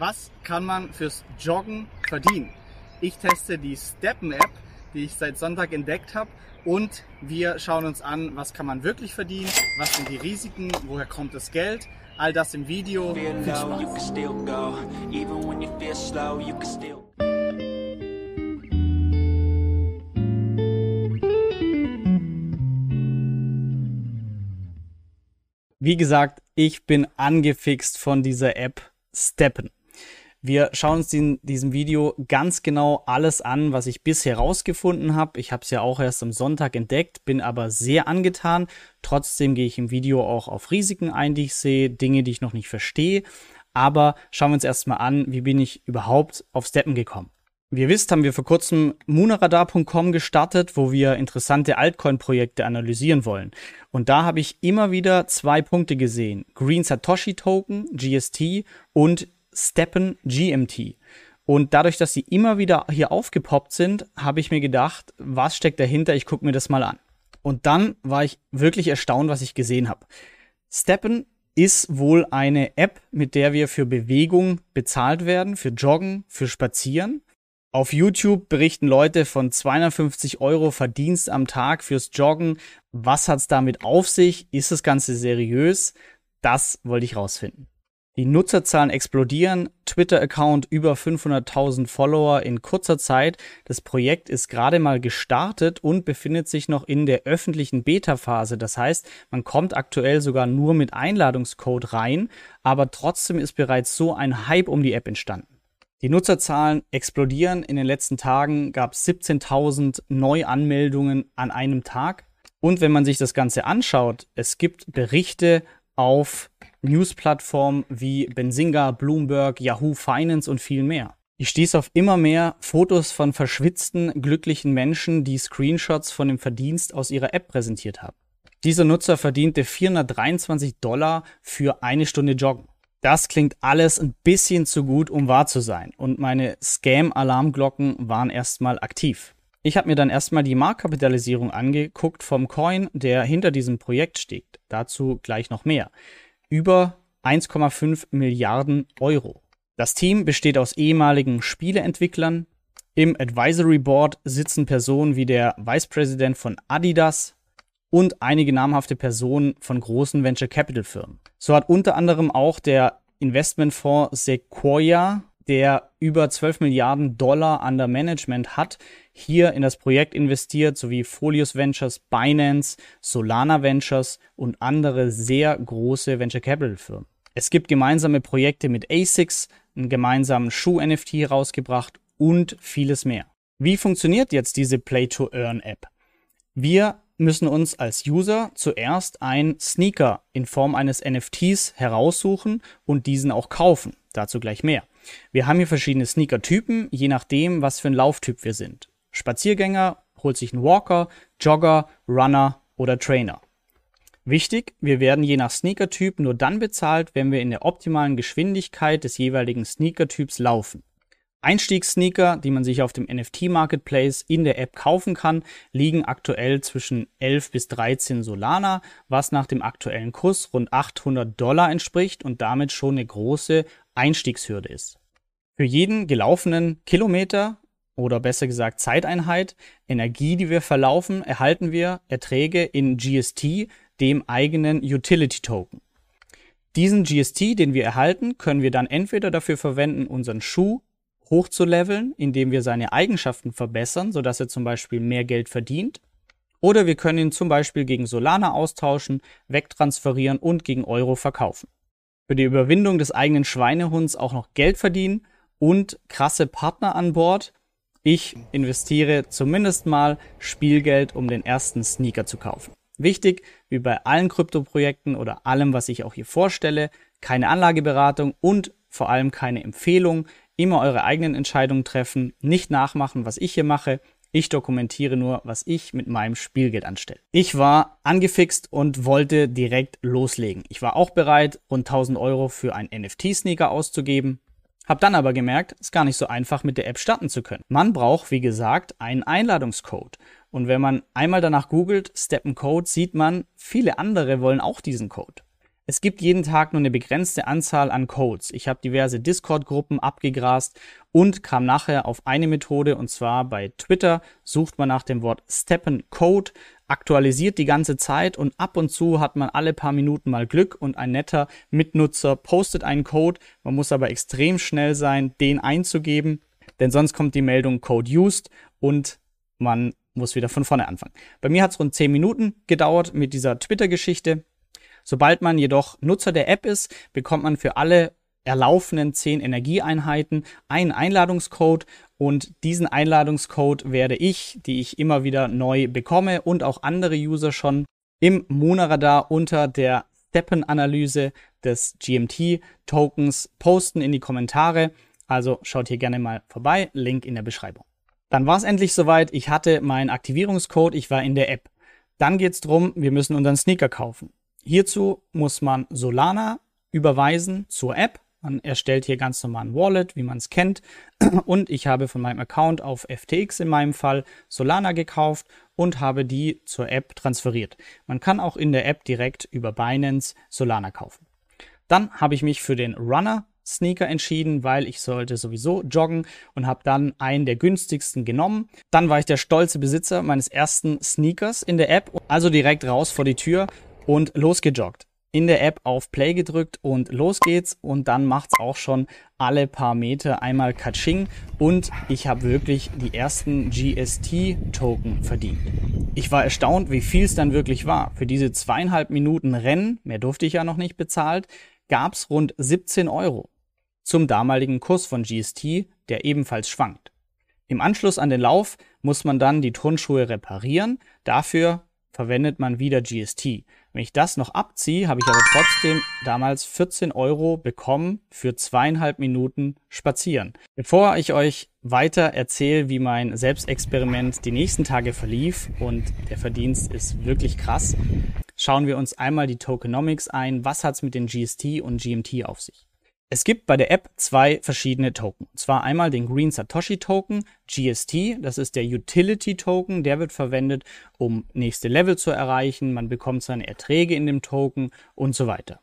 Was kann man fürs Joggen verdienen? Ich teste die Steppen-App, die ich seit Sonntag entdeckt habe und wir schauen uns an, was kann man wirklich verdienen, was sind die Risiken, woher kommt das Geld, all das im Video. Wie gesagt, ich bin angefixt von dieser App Steppen. Wir schauen uns in diesem Video ganz genau alles an, was ich bisher herausgefunden habe. Ich habe es ja auch erst am Sonntag entdeckt, bin aber sehr angetan. Trotzdem gehe ich im Video auch auf Risiken ein, die ich sehe, Dinge, die ich noch nicht verstehe. Aber schauen wir uns erstmal an, wie bin ich überhaupt auf Steppen gekommen. Wie ihr wisst, haben wir vor kurzem Munaradar.com gestartet, wo wir interessante Altcoin-Projekte analysieren wollen. Und da habe ich immer wieder zwei Punkte gesehen. Green Satoshi Token, GST und Steppen GMT. Und dadurch, dass sie immer wieder hier aufgepoppt sind, habe ich mir gedacht, was steckt dahinter? Ich gucke mir das mal an. Und dann war ich wirklich erstaunt, was ich gesehen habe. Steppen ist wohl eine App, mit der wir für Bewegung bezahlt werden, für Joggen, für Spazieren. Auf YouTube berichten Leute von 250 Euro Verdienst am Tag fürs Joggen. Was hat's damit auf sich? Ist das Ganze seriös? Das wollte ich rausfinden. Die Nutzerzahlen explodieren, Twitter-Account über 500.000 Follower in kurzer Zeit. Das Projekt ist gerade mal gestartet und befindet sich noch in der öffentlichen Beta-Phase. Das heißt, man kommt aktuell sogar nur mit Einladungscode rein, aber trotzdem ist bereits so ein Hype um die App entstanden. Die Nutzerzahlen explodieren. In den letzten Tagen gab es 17.000 Neuanmeldungen an einem Tag. Und wenn man sich das Ganze anschaut, es gibt Berichte auf Newsplattformen wie Benzinga, Bloomberg, Yahoo Finance und viel mehr. Ich stieß auf immer mehr Fotos von verschwitzten, glücklichen Menschen, die Screenshots von dem Verdienst aus ihrer App präsentiert haben. Dieser Nutzer verdiente 423 Dollar für eine Stunde Joggen. Das klingt alles ein bisschen zu gut, um wahr zu sein. Und meine Scam-Alarmglocken waren erstmal aktiv. Ich habe mir dann erstmal die Marktkapitalisierung angeguckt vom Coin, der hinter diesem Projekt steht. Dazu gleich noch mehr. Über 1,5 Milliarden Euro. Das Team besteht aus ehemaligen Spieleentwicklern. Im Advisory Board sitzen Personen wie der Vice President von Adidas und einige namhafte Personen von großen Venture Capital Firmen. So hat unter anderem auch der Investmentfonds Sequoia der über 12 Milliarden Dollar under Management hat, hier in das Projekt investiert, sowie Folius Ventures, Binance, Solana Ventures und andere sehr große Venture Capital Firmen. Es gibt gemeinsame Projekte mit ASICS, einen gemeinsamen Schuh-NFT rausgebracht und vieles mehr. Wie funktioniert jetzt diese Play-to-Earn-App? Wir müssen uns als User zuerst ein Sneaker in Form eines NFTs heraussuchen und diesen auch kaufen. Dazu gleich mehr. Wir haben hier verschiedene Sneaker-Typen, je nachdem, was für ein Lauftyp wir sind. Spaziergänger holt sich einen Walker, Jogger, Runner oder Trainer. Wichtig, wir werden je nach Sneaker-Typ nur dann bezahlt, wenn wir in der optimalen Geschwindigkeit des jeweiligen Sneaker-Typs laufen. Einstiegssneaker, die man sich auf dem NFT-Marketplace in der App kaufen kann, liegen aktuell zwischen 11 bis 13 Solana, was nach dem aktuellen Kurs rund 800 Dollar entspricht und damit schon eine große Einstiegshürde ist. Für jeden gelaufenen Kilometer oder besser gesagt Zeiteinheit, Energie, die wir verlaufen, erhalten wir Erträge in GST, dem eigenen Utility Token. Diesen GST, den wir erhalten, können wir dann entweder dafür verwenden, unseren Schuh hochzuleveln, indem wir seine Eigenschaften verbessern, sodass er zum Beispiel mehr Geld verdient. Oder wir können ihn zum Beispiel gegen Solana austauschen, wegtransferieren und gegen Euro verkaufen. Für die Überwindung des eigenen Schweinehunds auch noch Geld verdienen und krasse Partner an Bord. Ich investiere zumindest mal Spielgeld, um den ersten Sneaker zu kaufen. Wichtig, wie bei allen Kryptoprojekten oder allem, was ich auch hier vorstelle, keine Anlageberatung und vor allem keine Empfehlung immer eure eigenen Entscheidungen treffen, nicht nachmachen, was ich hier mache. Ich dokumentiere nur, was ich mit meinem Spielgeld anstelle. Ich war angefixt und wollte direkt loslegen. Ich war auch bereit, rund 1000 Euro für einen NFT-Sneaker auszugeben. Hab dann aber gemerkt, es ist gar nicht so einfach, mit der App starten zu können. Man braucht, wie gesagt, einen Einladungscode. Und wenn man einmal danach googelt, Steppen Code, sieht man, viele andere wollen auch diesen Code. Es gibt jeden Tag nur eine begrenzte Anzahl an Codes. Ich habe diverse Discord-Gruppen abgegrast und kam nachher auf eine Methode und zwar bei Twitter sucht man nach dem Wort Steppen Code, aktualisiert die ganze Zeit und ab und zu hat man alle paar Minuten mal Glück und ein netter Mitnutzer postet einen Code. Man muss aber extrem schnell sein, den einzugeben, denn sonst kommt die Meldung Code used und man muss wieder von vorne anfangen. Bei mir hat es rund 10 Minuten gedauert mit dieser Twitter-Geschichte. Sobald man jedoch Nutzer der App ist, bekommt man für alle erlaufenden 10 Energieeinheiten einen Einladungscode und diesen Einladungscode werde ich, die ich immer wieder neu bekomme und auch andere User schon im Monaradar unter der Steppenanalyse des GMT-Tokens posten in die Kommentare. Also schaut hier gerne mal vorbei, Link in der Beschreibung. Dann war es endlich soweit, ich hatte meinen Aktivierungscode, ich war in der App. Dann geht es darum, wir müssen unseren Sneaker kaufen. Hierzu muss man Solana überweisen zur App. Man erstellt hier ganz normal ein Wallet, wie man es kennt. Und ich habe von meinem Account auf FTX in meinem Fall Solana gekauft und habe die zur App transferiert. Man kann auch in der App direkt über Binance Solana kaufen. Dann habe ich mich für den Runner Sneaker entschieden, weil ich sollte sowieso joggen und habe dann einen der günstigsten genommen. Dann war ich der stolze Besitzer meines ersten Sneakers in der App, also direkt raus vor die Tür und losgejoggt. In der App auf Play gedrückt und los geht's und dann macht's auch schon alle paar Meter einmal Katsching und ich habe wirklich die ersten GST-Token verdient. Ich war erstaunt, wie viel es dann wirklich war. Für diese zweieinhalb Minuten Rennen, mehr durfte ich ja noch nicht bezahlt, gab's rund 17 Euro zum damaligen Kurs von GST, der ebenfalls schwankt. Im Anschluss an den Lauf muss man dann die Turnschuhe reparieren. Dafür verwendet man wieder GST. Wenn ich das noch abziehe, habe ich aber trotzdem damals 14 Euro bekommen für zweieinhalb Minuten spazieren. Bevor ich euch weiter erzähle, wie mein Selbstexperiment die nächsten Tage verlief und der Verdienst ist wirklich krass, schauen wir uns einmal die Tokenomics ein. Was hat es mit den GST und GMT auf sich? Es gibt bei der App zwei verschiedene Token. Und zwar einmal den Green Satoshi Token, GST, das ist der Utility Token, der wird verwendet, um nächste Level zu erreichen, man bekommt seine Erträge in dem Token und so weiter.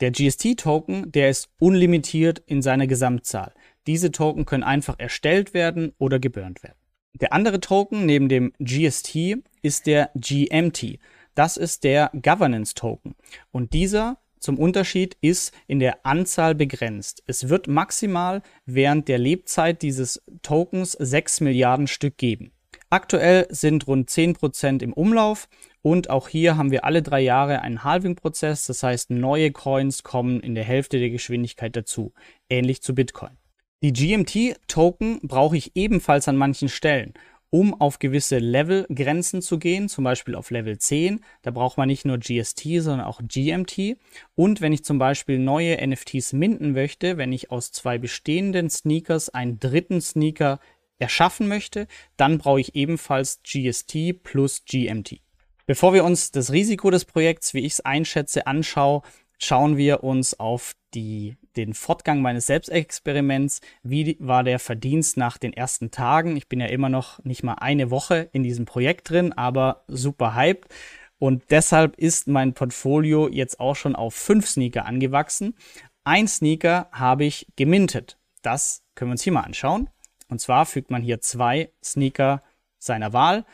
Der GST Token, der ist unlimitiert in seiner Gesamtzahl. Diese Token können einfach erstellt werden oder geburnt werden. Der andere Token neben dem GST ist der GMT. Das ist der Governance Token. Und dieser zum Unterschied ist in der Anzahl begrenzt. Es wird maximal während der Lebzeit dieses Tokens 6 Milliarden Stück geben. Aktuell sind rund 10% im Umlauf und auch hier haben wir alle drei Jahre einen Halving-Prozess, das heißt neue Coins kommen in der Hälfte der Geschwindigkeit dazu, ähnlich zu Bitcoin. Die GMT-Token brauche ich ebenfalls an manchen Stellen um auf gewisse Levelgrenzen zu gehen, zum Beispiel auf Level 10. Da braucht man nicht nur GST, sondern auch GMT. Und wenn ich zum Beispiel neue NFTs minden möchte, wenn ich aus zwei bestehenden Sneakers einen dritten Sneaker erschaffen möchte, dann brauche ich ebenfalls GST plus GMT. Bevor wir uns das Risiko des Projekts, wie ich es einschätze, anschauen, schauen wir uns auf die, den Fortgang meines Selbstexperiments. Wie war der Verdienst nach den ersten Tagen? Ich bin ja immer noch nicht mal eine Woche in diesem Projekt drin, aber super hyped. Und deshalb ist mein Portfolio jetzt auch schon auf fünf Sneaker angewachsen. Ein Sneaker habe ich gemintet. Das können wir uns hier mal anschauen. Und zwar fügt man hier zwei Sneaker seiner Wahl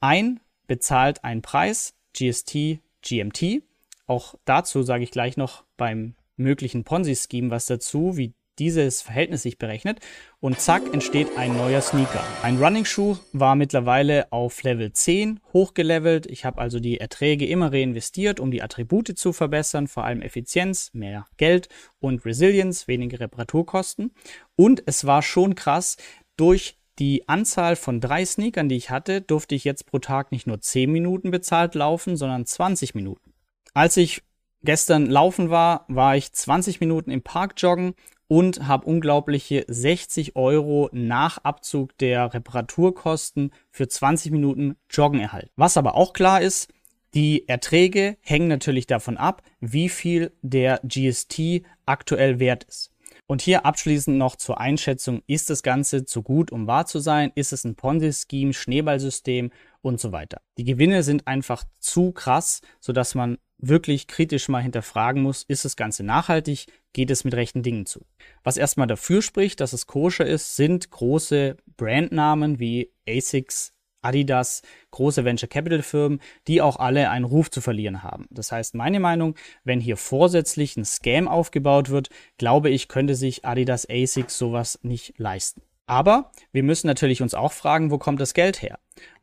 ein, bezahlt einen Preis, GST, GMT. Auch dazu sage ich gleich noch beim möglichen Ponzi-Scheme was dazu, wie dieses Verhältnis sich berechnet und zack entsteht ein neuer Sneaker. Ein Running-Schuh war mittlerweile auf Level 10 hochgelevelt. Ich habe also die Erträge immer reinvestiert, um die Attribute zu verbessern, vor allem Effizienz, mehr Geld und Resilience, weniger Reparaturkosten. Und es war schon krass, durch die Anzahl von drei Sneakern, die ich hatte, durfte ich jetzt pro Tag nicht nur 10 Minuten bezahlt laufen, sondern 20 Minuten. Als ich gestern laufen war, war ich 20 Minuten im Park joggen und habe unglaubliche 60 Euro nach Abzug der Reparaturkosten für 20 Minuten Joggen erhalten. Was aber auch klar ist, die Erträge hängen natürlich davon ab, wie viel der GST aktuell wert ist. Und hier abschließend noch zur Einschätzung, ist das Ganze zu gut, um wahr zu sein? Ist es ein Ponzi-Scheme, Schneeballsystem und so weiter? Die Gewinne sind einfach zu krass, sodass man wirklich kritisch mal hinterfragen muss, ist das Ganze nachhaltig, geht es mit rechten Dingen zu. Was erstmal dafür spricht, dass es koscher ist, sind große Brandnamen wie ASICS, Adidas, große Venture Capital Firmen, die auch alle einen Ruf zu verlieren haben. Das heißt, meine Meinung, wenn hier vorsätzlich ein Scam aufgebaut wird, glaube ich, könnte sich Adidas ASICS sowas nicht leisten. Aber wir müssen natürlich uns auch fragen, wo kommt das Geld her?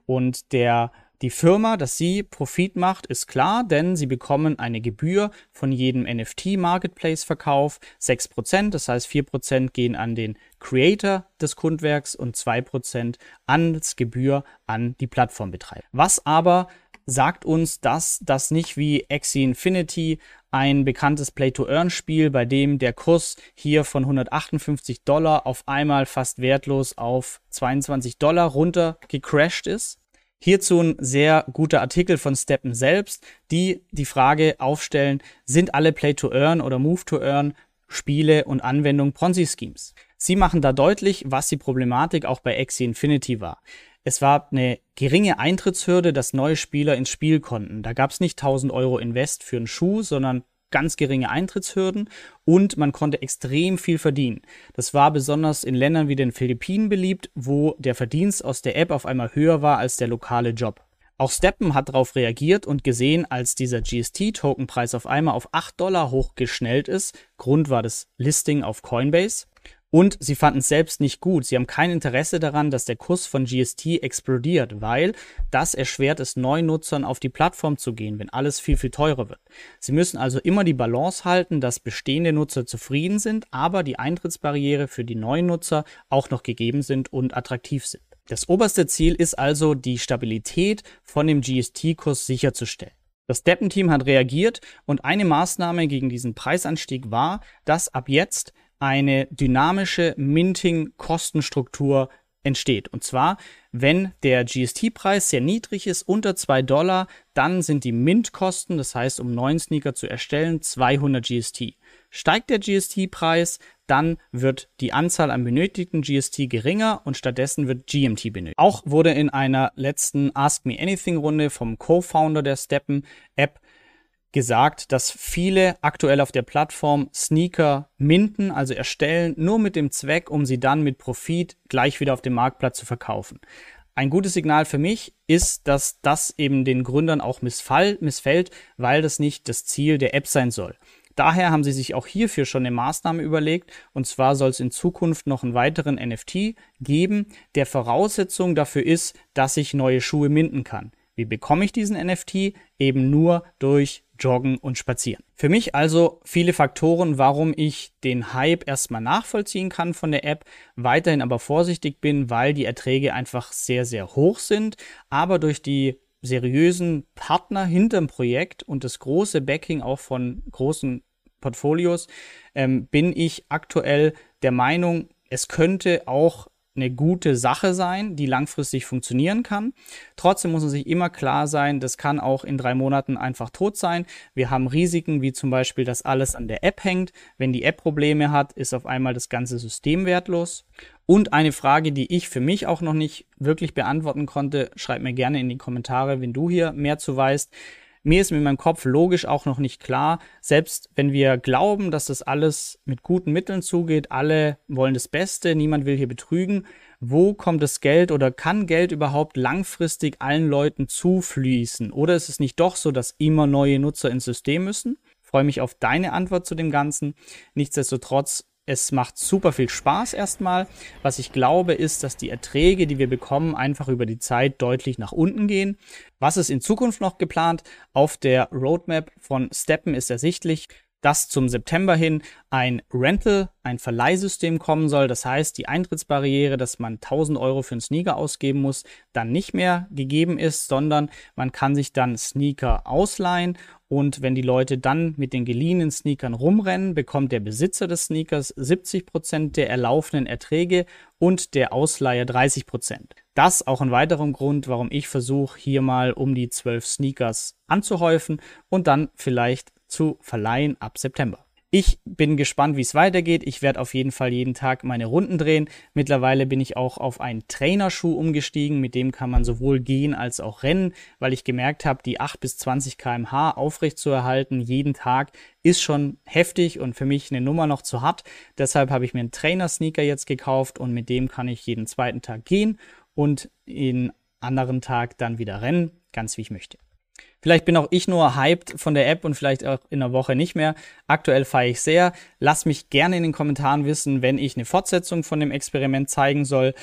Und der die Firma, dass sie Profit macht, ist klar, denn sie bekommen eine Gebühr von jedem NFT-Marketplace-Verkauf, 6%, das heißt 4% gehen an den Creator des Kundwerks und 2% als Gebühr an die Plattformbetreiber. Was aber sagt uns, dass das nicht wie Axie Infinity ein bekanntes Play-to-Earn-Spiel, bei dem der Kurs hier von 158 Dollar auf einmal fast wertlos auf 22 Dollar runter gecrashed ist. Hierzu ein sehr guter Artikel von Steppen selbst, die die Frage aufstellen, sind alle Play-to-Earn oder Move-to-Earn Spiele und Anwendungen Ponzi-Schemes? Sie machen da deutlich, was die Problematik auch bei Axie Infinity war. Es war eine geringe Eintrittshürde, dass neue Spieler ins Spiel konnten. Da gab es nicht 1000 Euro Invest für einen Schuh, sondern ganz geringe Eintrittshürden und man konnte extrem viel verdienen. Das war besonders in Ländern wie den Philippinen beliebt, wo der Verdienst aus der App auf einmal höher war als der lokale Job. Auch Steppen hat darauf reagiert und gesehen, als dieser GST-Tokenpreis auf einmal auf 8 Dollar hochgeschnellt ist. Grund war das Listing auf Coinbase. Und sie fanden es selbst nicht gut. Sie haben kein Interesse daran, dass der Kurs von GST explodiert, weil das erschwert es neuen Nutzern auf die Plattform zu gehen, wenn alles viel, viel teurer wird. Sie müssen also immer die Balance halten, dass bestehende Nutzer zufrieden sind, aber die Eintrittsbarriere für die neuen Nutzer auch noch gegeben sind und attraktiv sind. Das oberste Ziel ist also, die Stabilität von dem GST-Kurs sicherzustellen. Das Deppenteam hat reagiert und eine Maßnahme gegen diesen Preisanstieg war, dass ab jetzt eine dynamische Minting-Kostenstruktur entsteht. Und zwar, wenn der GST-Preis sehr niedrig ist, unter 2 Dollar, dann sind die Mint-Kosten, das heißt, um neuen Sneaker zu erstellen, 200 GST. Steigt der GST-Preis, dann wird die Anzahl an benötigten GST geringer und stattdessen wird GMT benötigt. Auch wurde in einer letzten Ask Me Anything Runde vom Co-Founder der Steppen App gesagt, dass viele aktuell auf der Plattform Sneaker minten, also erstellen, nur mit dem Zweck, um sie dann mit Profit gleich wieder auf dem Marktplatz zu verkaufen. Ein gutes Signal für mich ist, dass das eben den Gründern auch missfall, missfällt, weil das nicht das Ziel der App sein soll. Daher haben sie sich auch hierfür schon eine Maßnahme überlegt. Und zwar soll es in Zukunft noch einen weiteren NFT geben, der Voraussetzung dafür ist, dass ich neue Schuhe minden kann. Wie bekomme ich diesen NFT? Eben nur durch Joggen und Spazieren. Für mich also viele Faktoren, warum ich den Hype erstmal nachvollziehen kann von der App, weiterhin aber vorsichtig bin, weil die Erträge einfach sehr, sehr hoch sind, aber durch die seriösen Partner hinterm Projekt und das große Backing auch von großen Portfolios, ähm, bin ich aktuell der Meinung, es könnte auch eine gute Sache sein, die langfristig funktionieren kann. Trotzdem muss man sich immer klar sein, das kann auch in drei Monaten einfach tot sein. Wir haben Risiken, wie zum Beispiel, dass alles an der App hängt. Wenn die App Probleme hat, ist auf einmal das ganze System wertlos. Und eine Frage, die ich für mich auch noch nicht wirklich beantworten konnte, schreib mir gerne in die Kommentare, wenn du hier mehr zu weißt. Mir ist mit meinem Kopf logisch auch noch nicht klar, selbst wenn wir glauben, dass das alles mit guten Mitteln zugeht, alle wollen das Beste, niemand will hier betrügen, wo kommt das Geld oder kann Geld überhaupt langfristig allen Leuten zufließen? Oder ist es nicht doch so, dass immer neue Nutzer ins System müssen? Freue mich auf deine Antwort zu dem Ganzen. Nichtsdestotrotz es macht super viel Spaß erstmal. Was ich glaube, ist, dass die Erträge, die wir bekommen, einfach über die Zeit deutlich nach unten gehen. Was ist in Zukunft noch geplant? Auf der Roadmap von Steppen ist ersichtlich, dass zum September hin ein Rental, ein Verleihsystem kommen soll. Das heißt, die Eintrittsbarriere, dass man 1000 Euro für einen Sneaker ausgeben muss, dann nicht mehr gegeben ist, sondern man kann sich dann Sneaker ausleihen und wenn die Leute dann mit den geliehenen Sneakern rumrennen, bekommt der Besitzer des Sneakers 70 Prozent der erlaufenden Erträge und der Ausleiher 30%. Prozent. Das auch ein weiterer Grund, warum ich versuche, hier mal um die 12 Sneakers anzuhäufen und dann vielleicht zu verleihen ab September. Ich bin gespannt, wie es weitergeht. Ich werde auf jeden Fall jeden Tag meine Runden drehen. Mittlerweile bin ich auch auf einen Trainerschuh umgestiegen, mit dem kann man sowohl gehen als auch rennen, weil ich gemerkt habe, die 8 bis 20 kmh aufrecht zu erhalten jeden Tag ist schon heftig und für mich eine Nummer noch zu hart. Deshalb habe ich mir einen Trainer-Sneaker jetzt gekauft und mit dem kann ich jeden zweiten Tag gehen und jeden anderen Tag dann wieder rennen, ganz wie ich möchte. Vielleicht bin auch ich nur hyped von der App und vielleicht auch in der Woche nicht mehr. Aktuell feiere ich sehr. Lass mich gerne in den Kommentaren wissen, wenn ich eine Fortsetzung von dem Experiment zeigen soll.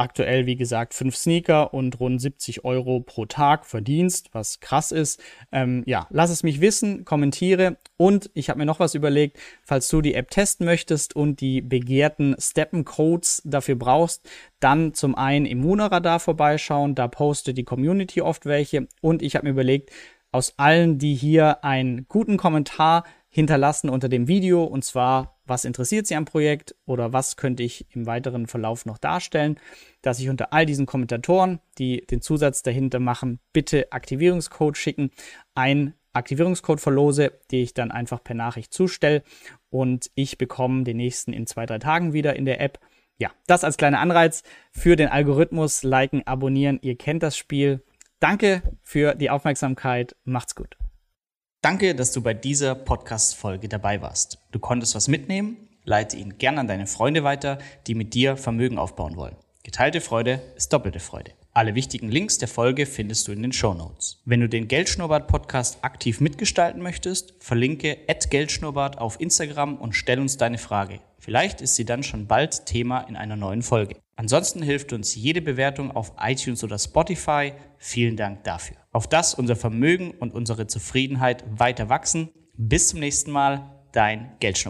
Aktuell, wie gesagt, fünf Sneaker und rund 70 Euro pro Tag Verdienst, was krass ist. Ähm, ja, lass es mich wissen, kommentiere. Und ich habe mir noch was überlegt, falls du die App testen möchtest und die begehrten Steppen-Codes dafür brauchst, dann zum einen im Munaradar vorbeischauen, da postet die Community oft welche. Und ich habe mir überlegt, aus allen, die hier einen guten Kommentar hinterlassen unter dem Video und zwar, was interessiert Sie am Projekt oder was könnte ich im weiteren Verlauf noch darstellen, dass ich unter all diesen Kommentatoren, die den Zusatz dahinter machen, bitte Aktivierungscode schicken, ein Aktivierungscode verlose, die ich dann einfach per Nachricht zustelle und ich bekomme den nächsten in zwei, drei Tagen wieder in der App. Ja, das als kleiner Anreiz für den Algorithmus. Liken, abonnieren, ihr kennt das Spiel. Danke für die Aufmerksamkeit. Macht's gut. Danke, dass du bei dieser Podcast-Folge dabei warst. Du konntest was mitnehmen? Leite ihn gern an deine Freunde weiter, die mit dir Vermögen aufbauen wollen. Geteilte Freude ist doppelte Freude. Alle wichtigen Links der Folge findest du in den Show Notes. Wenn du den Geldschnurrbart-Podcast aktiv mitgestalten möchtest, verlinke Geldschnurrbart auf Instagram und stell uns deine Frage. Vielleicht ist sie dann schon bald Thema in einer neuen Folge. Ansonsten hilft uns jede Bewertung auf iTunes oder Spotify. Vielen Dank dafür. Auf das unser Vermögen und unsere Zufriedenheit weiter wachsen. Bis zum nächsten Mal, dein Geldschnurrbart.